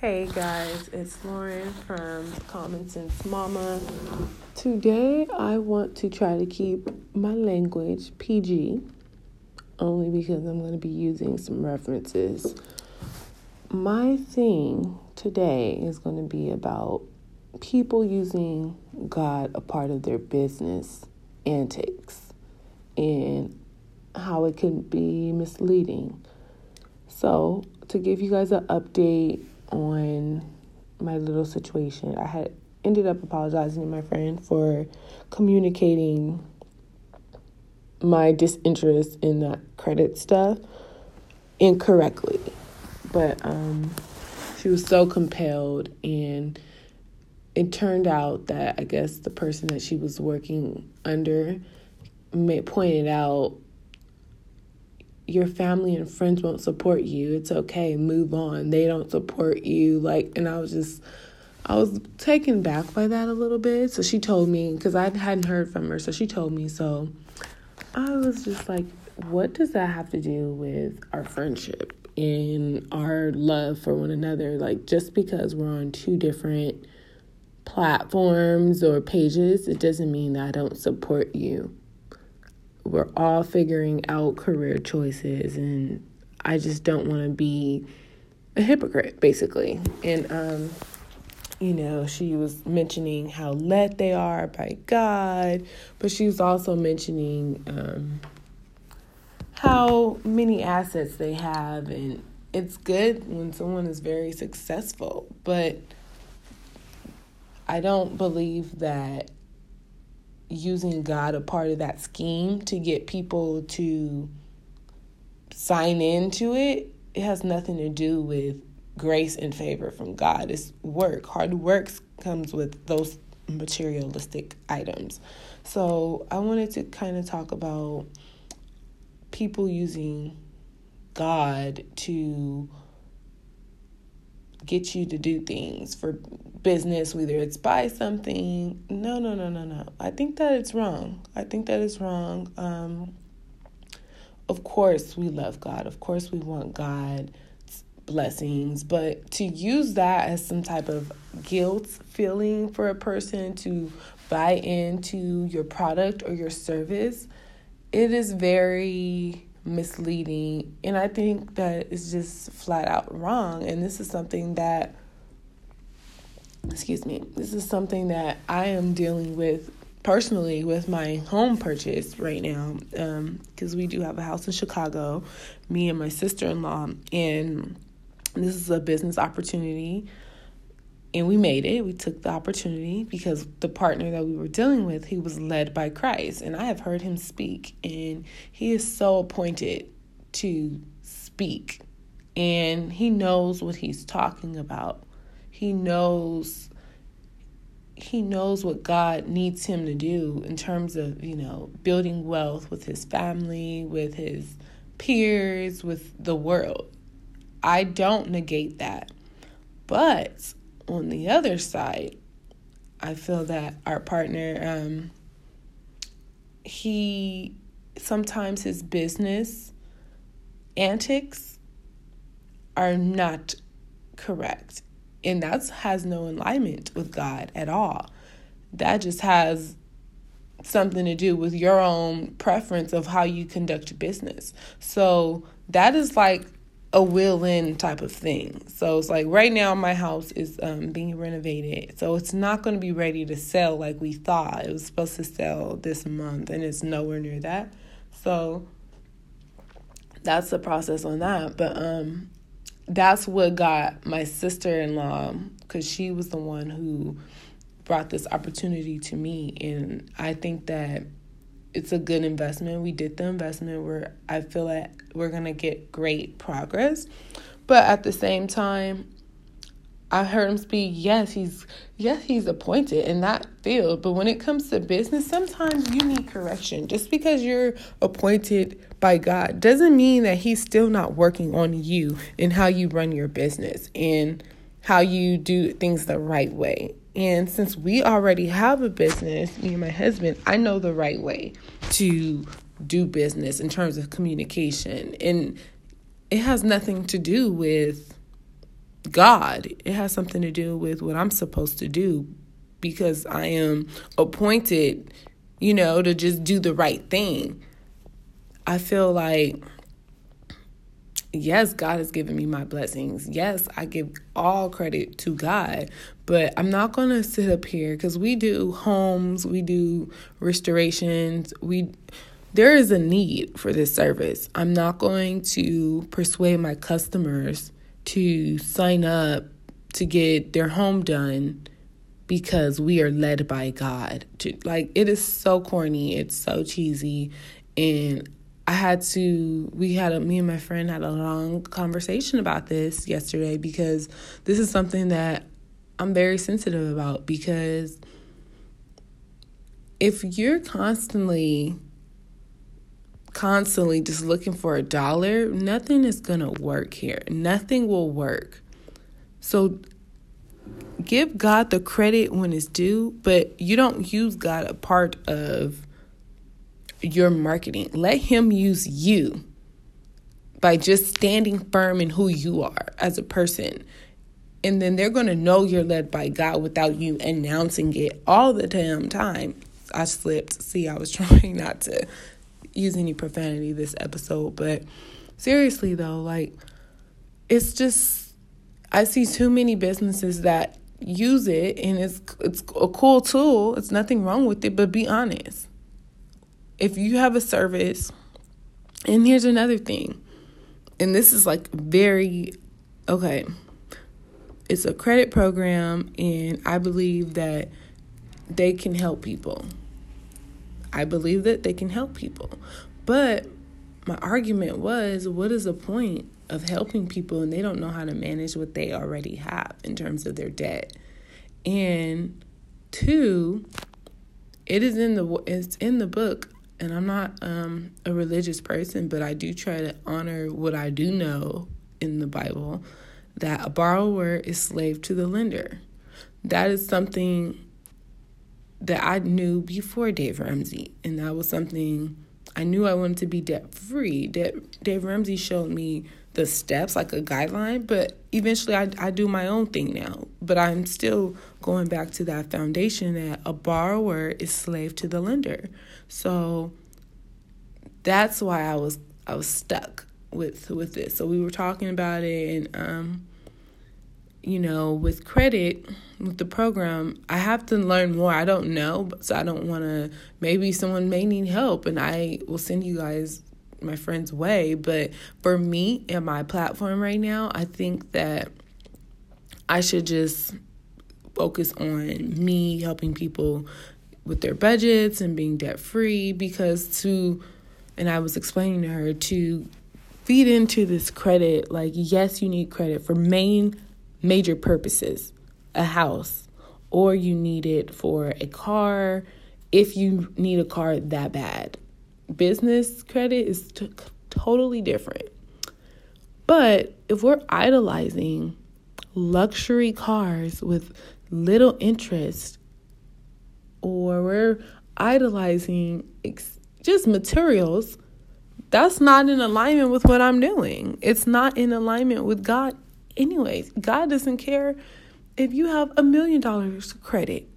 Hey guys, it's Lauren from Common Sense Mama. Today I want to try to keep my language PG only because I'm going to be using some references. My thing today is going to be about people using God a part of their business antics and how it can be misleading. So, to give you guys an update on my little situation, I had ended up apologizing to my friend for communicating my disinterest in that credit stuff incorrectly. But um, she was so compelled, and it turned out that I guess the person that she was working under pointed out your family and friends won't support you. It's okay, move on. They don't support you. Like, and I was just, I was taken back by that a little bit. So she told me, because I hadn't heard from her. So she told me. So I was just like, what does that have to do with our friendship and our love for one another? Like, just because we're on two different platforms or pages, it doesn't mean that I don't support you we're all figuring out career choices and I just don't want to be a hypocrite basically. And um you know, she was mentioning how led they are by God, but she was also mentioning um how many assets they have and it's good when someone is very successful, but I don't believe that using God a part of that scheme to get people to sign into it, it has nothing to do with grace and favor from God. It's work. Hard work comes with those materialistic items. So I wanted to kind of talk about people using God to get you to do things for business, whether it's buy something. No, no, no, no, no. I think that it's wrong. I think that is wrong. Um, of course, we love God. Of course, we want God's blessings, but to use that as some type of guilt feeling for a person to buy into your product or your service, it is very misleading. And I think that it's just flat out wrong. And this is something that, excuse me, this is something that I am dealing with personally with my home purchase right now. Because um, we do have a house in Chicago, me and my sister in law. And this is a business opportunity and we made it. We took the opportunity because the partner that we were dealing with, he was led by Christ, and I have heard him speak, and he is so appointed to speak, and he knows what he's talking about. He knows he knows what God needs him to do in terms of, you know, building wealth with his family, with his peers, with the world. I don't negate that. But on the other side, I feel that our partner, um, he sometimes his business antics are not correct. And that has no alignment with God at all. That just has something to do with your own preference of how you conduct business. So that is like a will in type of thing. So it's like right now my house is um, being renovated. So it's not going to be ready to sell like we thought. It was supposed to sell this month and it's nowhere near that. So that's the process on that. But um that's what got my sister-in-law cuz she was the one who brought this opportunity to me and I think that it's a good investment. We did the investment where I feel like we're to get great progress. But at the same time, I heard him speak. Yes, he's yes, he's appointed in that field. But when it comes to business, sometimes you need correction. Just because you're appointed by God doesn't mean that he's still not working on you and how you run your business and how you do things the right way. And since we already have a business, me and my husband, I know the right way to do business in terms of communication. And it has nothing to do with God. It has something to do with what I'm supposed to do because I am appointed, you know, to just do the right thing. I feel like yes, God has given me my blessings. Yes, I give all credit to God, but I'm not going to sit up here cuz we do homes, we do restorations, we there is a need for this service. I'm not going to persuade my customers to sign up to get their home done because we are led by God. To, Like it is so corny, it's so cheesy and I had to, we had a, me and my friend had a long conversation about this yesterday because this is something that I'm very sensitive about because if you're constantly, constantly just looking for a dollar, nothing is going to work here. Nothing will work. So give God the credit when it's due, but you don't use God a part of your marketing. Let Him use you by just standing firm in who you are as a person. And then they're going to know you're led by God without you announcing it all the damn time. I slipped. See, I was trying not to use any profanity this episode, but seriously though, like it's just I see too many businesses that use it and it's it's a cool tool. It's nothing wrong with it, but be honest if you have a service, and here's another thing, and this is like very okay. It's a credit program, and I believe that they can help people. I believe that they can help people. But my argument was what is the point of helping people and they don't know how to manage what they already have in terms of their debt? And two, it is in the it's in the book and I'm not um, a religious person, but I do try to honor what I do know in the Bible that a borrower is slave to the lender. That is something that I knew before Dave Ramsey, and that was something I knew I wanted to be debt free. Dave Ramsey showed me the steps, like a guideline, but eventually I, I do my own thing now. But I'm still going back to that foundation that a borrower is slave to the lender. So that's why I was I was stuck with with this. So we were talking about it and um you know, with credit with the program, I have to learn more. I don't know, so I don't want to maybe someone may need help and I will send you guys my friend's way. But for me and my platform right now, I think that I should just focus on me helping people with their budgets and being debt free because to and I was explaining to her to feed into this credit like yes you need credit for main major purposes a house or you need it for a car if you need a car that bad business credit is t- totally different. But if we're idolizing luxury cars with little interest, or we're idolizing ex- just materials, that's not in alignment with what I'm doing. It's not in alignment with God, anyways. God doesn't care if you have a million dollars credit.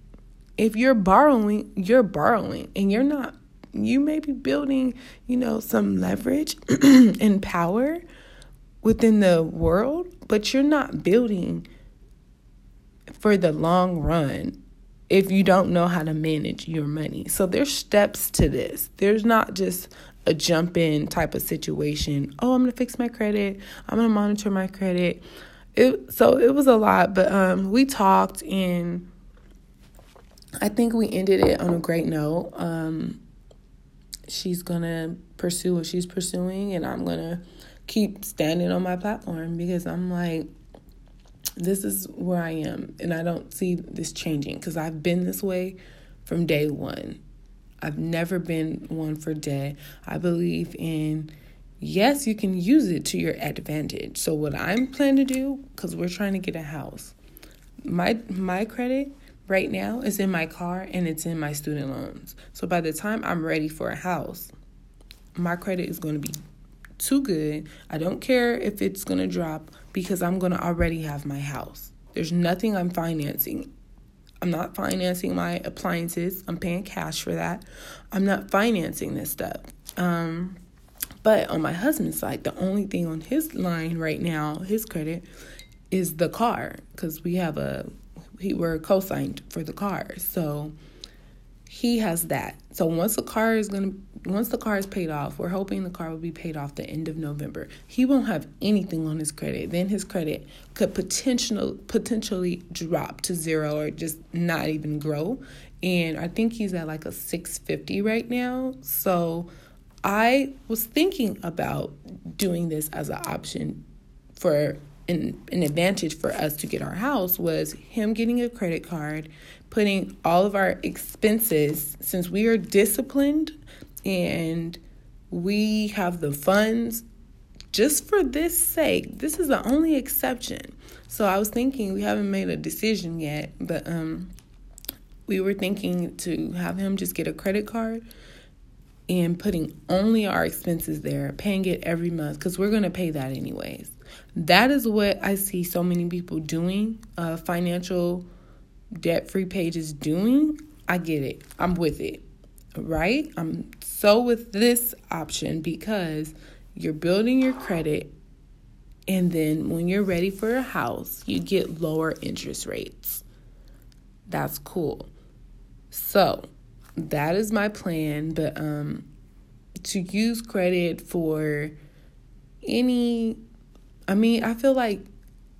If you're borrowing, you're borrowing, and you're not you may be building, you know, some leverage and power within the world, but you're not building for the long run if you don't know how to manage your money. So there's steps to this. There's not just a jump in type of situation. Oh, I'm to fix my credit. I'm to monitor my credit. It so it was a lot, but um we talked and I think we ended it on a great note. Um she's gonna pursue what she's pursuing and I'm gonna keep standing on my platform because I'm like this is where I am and I don't see this changing because I've been this way from day one. I've never been one for debt. I believe in yes, you can use it to your advantage. So what I'm planning to do cuz we're trying to get a house. My my credit right now is in my car and it's in my student loans. So by the time I'm ready for a house, my credit is going to be too good. I don't care if it's going to drop because I'm going to already have my house. There's nothing I'm financing. I'm not financing my appliances. I'm paying cash for that. I'm not financing this stuff. Um, but on my husband's side, the only thing on his line right now, his credit, is the car because we have a he we're co-signed for the car. So he has that. So once the car is gonna once the car is paid off, we're hoping the car will be paid off the end of November. He won't have anything on his credit. Then his credit could potentially potentially drop to zero or just not even grow. And I think he's at like a 650 right now. So I was thinking about doing this as an option for an, an advantage for us to get our house was him getting a credit card, putting all of our expenses, since we are disciplined and we have the funds just for this sake. This is the only exception. So I was thinking we haven't made a decision yet, but um we were thinking to have him just get a credit card and putting only our expenses there, paying it every month because we're going to pay that anyways. That is what I see so many people doing, uh, financial debt free pages doing. I get it. I'm with it. Right? I'm so with this option because you're building your credit and then when you're ready for a house, you get lower interest rates. That's cool. So, that is my plan, but um to use credit for any I mean, I feel like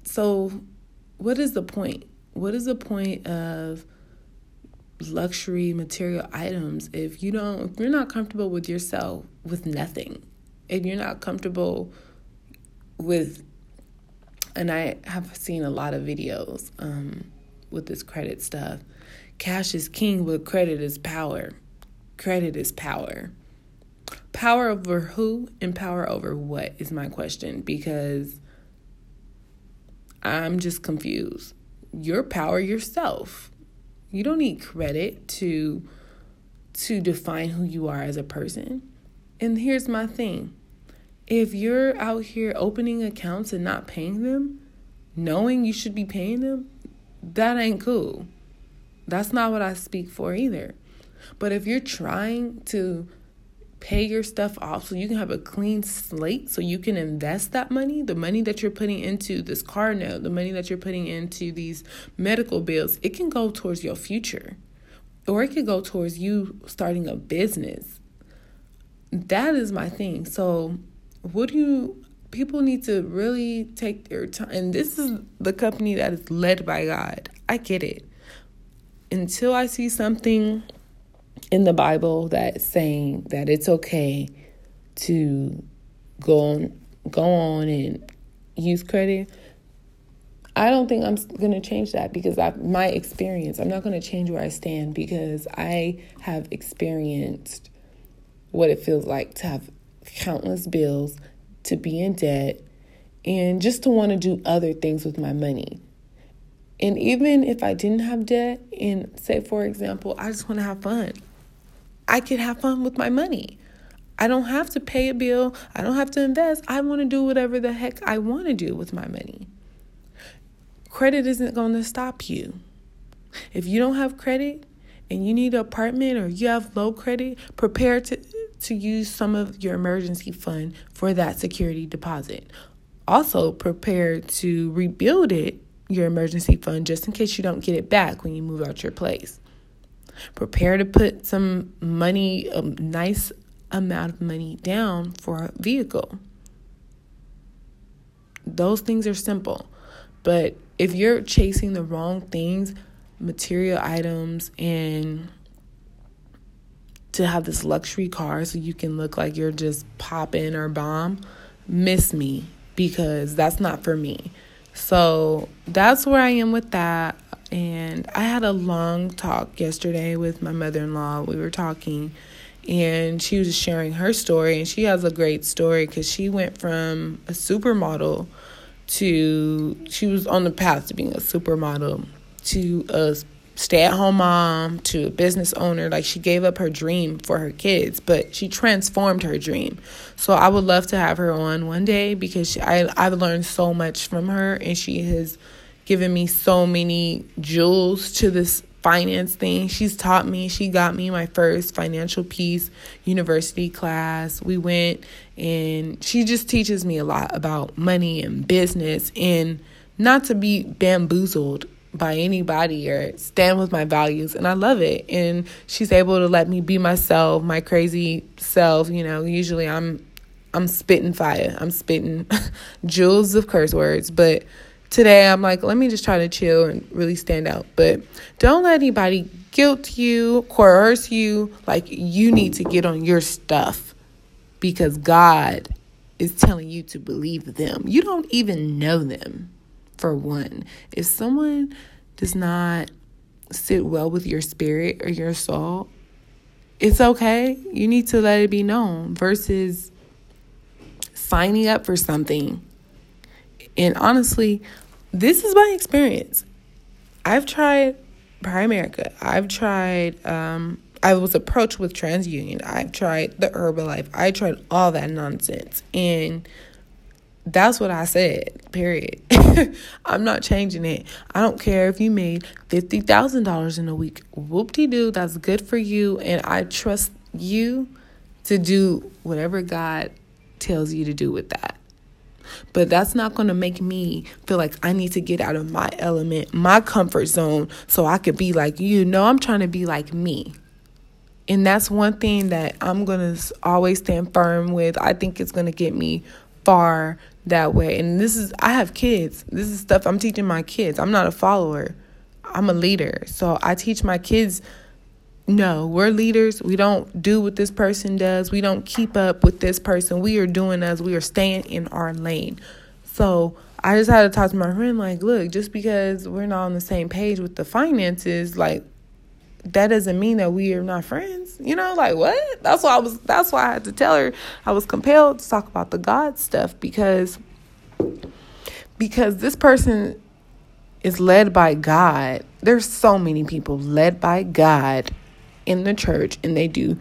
so what is the point? What is the point of luxury material items if you don't if you're not comfortable with yourself with nothing? If you're not comfortable with and I have seen a lot of videos um, with this credit stuff. Cash is king, but credit is power. Credit is power. Power over who and power over what is my question because I'm just confused. Your power yourself. You don't need credit to to define who you are as a person. And here's my thing. If you're out here opening accounts and not paying them, knowing you should be paying them, that ain't cool. That's not what I speak for either. But if you're trying to pay your stuff off so you can have a clean slate so you can invest that money the money that you're putting into this car note the money that you're putting into these medical bills it can go towards your future. Or it could go towards you starting a business. That is my thing. So what do you people need to really take their time and this is the company that is led by god. I get it. Until i see something in the Bible that's saying that it's okay to go on go on and use credit. I don't think I'm going to change that because my experience. I'm not going to change where I stand because I have experienced what it feels like to have countless bills, to be in debt, and just to want to do other things with my money. And even if I didn't have debt, and say, for example, I just want to have fun, I can have fun with my money. I don't have to pay a bill. I don't have to invest. I want to do whatever the heck I want to do with my money. Credit isn't going to stop you. If you don't have credit and you need an apartment or you have low credit, prepare to to use some of your emergency fund for that security deposit. Also, prepare to rebuild it, your emergency fund, just in case you don't get it back when you move out your place. Prepare to put some money, a nice amount of money down for a vehicle. Those things are simple. But if you're chasing the wrong things, material items, and to have this luxury car so you can look like you're just popping or bomb, miss me because that's not for me. So that's where I am with that. And I had a long talk yesterday with my mother in law. We were talking, and she was sharing her story. And she has a great story because she went from a supermodel to, she was on the path to being a supermodel to a stay at home mom to a business owner. Like she gave up her dream for her kids, but she transformed her dream. So I would love to have her on one day because she, I I've learned so much from her and she has given me so many jewels to this finance thing. She's taught me, she got me my first financial peace university class. We went and she just teaches me a lot about money and business and not to be bamboozled by anybody or stand with my values and I love it and she's able to let me be myself my crazy self you know usually I'm I'm spitting fire I'm spitting jewels of curse words but today I'm like let me just try to chill and really stand out but don't let anybody guilt you coerce you like you need to get on your stuff because God is telling you to believe them you don't even know them for one. If someone does not sit well with your spirit or your soul, it's okay. You need to let it be known versus signing up for something. And honestly, this is my experience. I've tried Primerica. I've tried um I was approached with TransUnion. I've tried the Herbalife. I tried all that nonsense. And that's what I said, period. I'm not changing it. I don't care if you made $50,000 in a week. Whoop de doo, that's good for you. And I trust you to do whatever God tells you to do with that. But that's not going to make me feel like I need to get out of my element, my comfort zone, so I could be like you. No, I'm trying to be like me. And that's one thing that I'm going to always stand firm with. I think it's going to get me far that way. And this is, I have kids. This is stuff I'm teaching my kids. I'm not a follower, I'm a leader. So I teach my kids no, we're leaders. We don't do what this person does. We don't keep up with this person. We are doing us. We are staying in our lane. So I just had to talk to my friend, like, look, just because we're not on the same page with the finances, like, that doesn't mean that we are not friends. You know, like what? That's why I was that's why I had to tell her I was compelled to talk about the God stuff because because this person is led by God. There's so many people led by God in the church and they do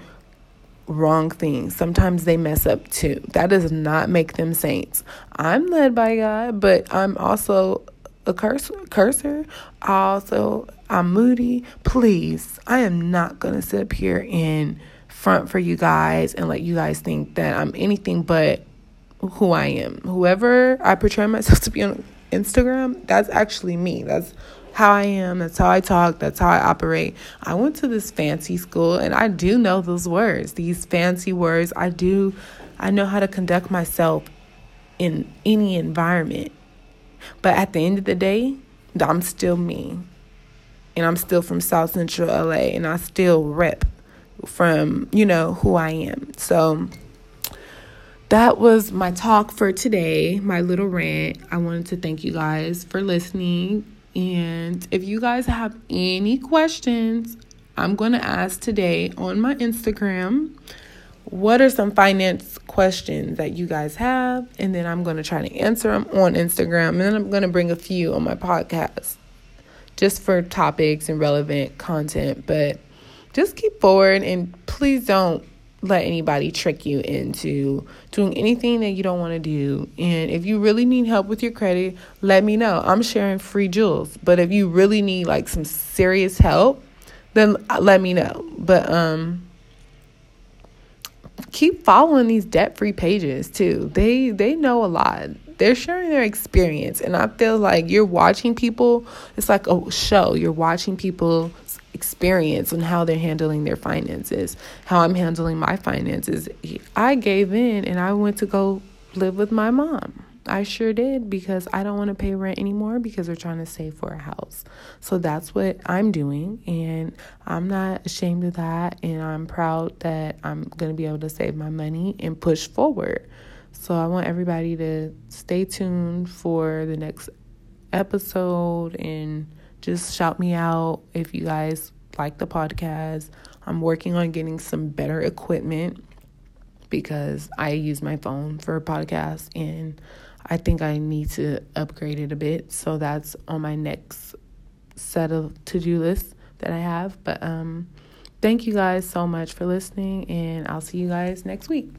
wrong things. Sometimes they mess up too. That does not make them saints. I'm led by God, but I'm also a cursor. cursor. Also I'm moody. Please, I am not to sit up here in front for you guys and let you guys think that I'm anything but who I am. Whoever I portray myself to be on Instagram, that's actually me. That's how I am. That's how I talk. That's how I operate. I went to this fancy school and I do know those words, these fancy words. I do, I know how to conduct myself in any environment. But at the end of the day, I'm still me and I'm still from South Central LA and I still rep from, you know, who I am. So that was my talk for today, my little rant. I wanted to thank you guys for listening. And if you guys have any questions, I'm going to ask today on my Instagram what are some finance questions that you guys have and then i'm going to try to answer them on instagram and then i'm going to bring a few on my podcast just for topics and relevant content. But just keep forward and please don't let anybody trick you into doing anything that you don't want to do. And if you really need help with your credit, let me know. I'm sharing free jewels. But if you really need like some serious help, then let me know. But um keep following these debt-free pages too. They they know a lot they're sharing their experience and i feel like you're watching people it's like a show you're watching people's experience and how they're handling their finances how i'm handling my finances i gave in and i went to go live with my mom I sure did because I don't want to pay rent anymore because they're trying to save for a house. So that's what I'm doing. And I'm not ashamed of that. And I'm proud that I'm going to be able to save my money and push forward. So I want everybody to stay tuned for the next episode and just shout me out if you guys like the podcast. I'm working on getting some better equipment because I use my phone for a podcast and I think I need to upgrade it a bit. So that's on my next set of to do list that I have. But um, thank you guys so much for listening, and I'll see you guys next week.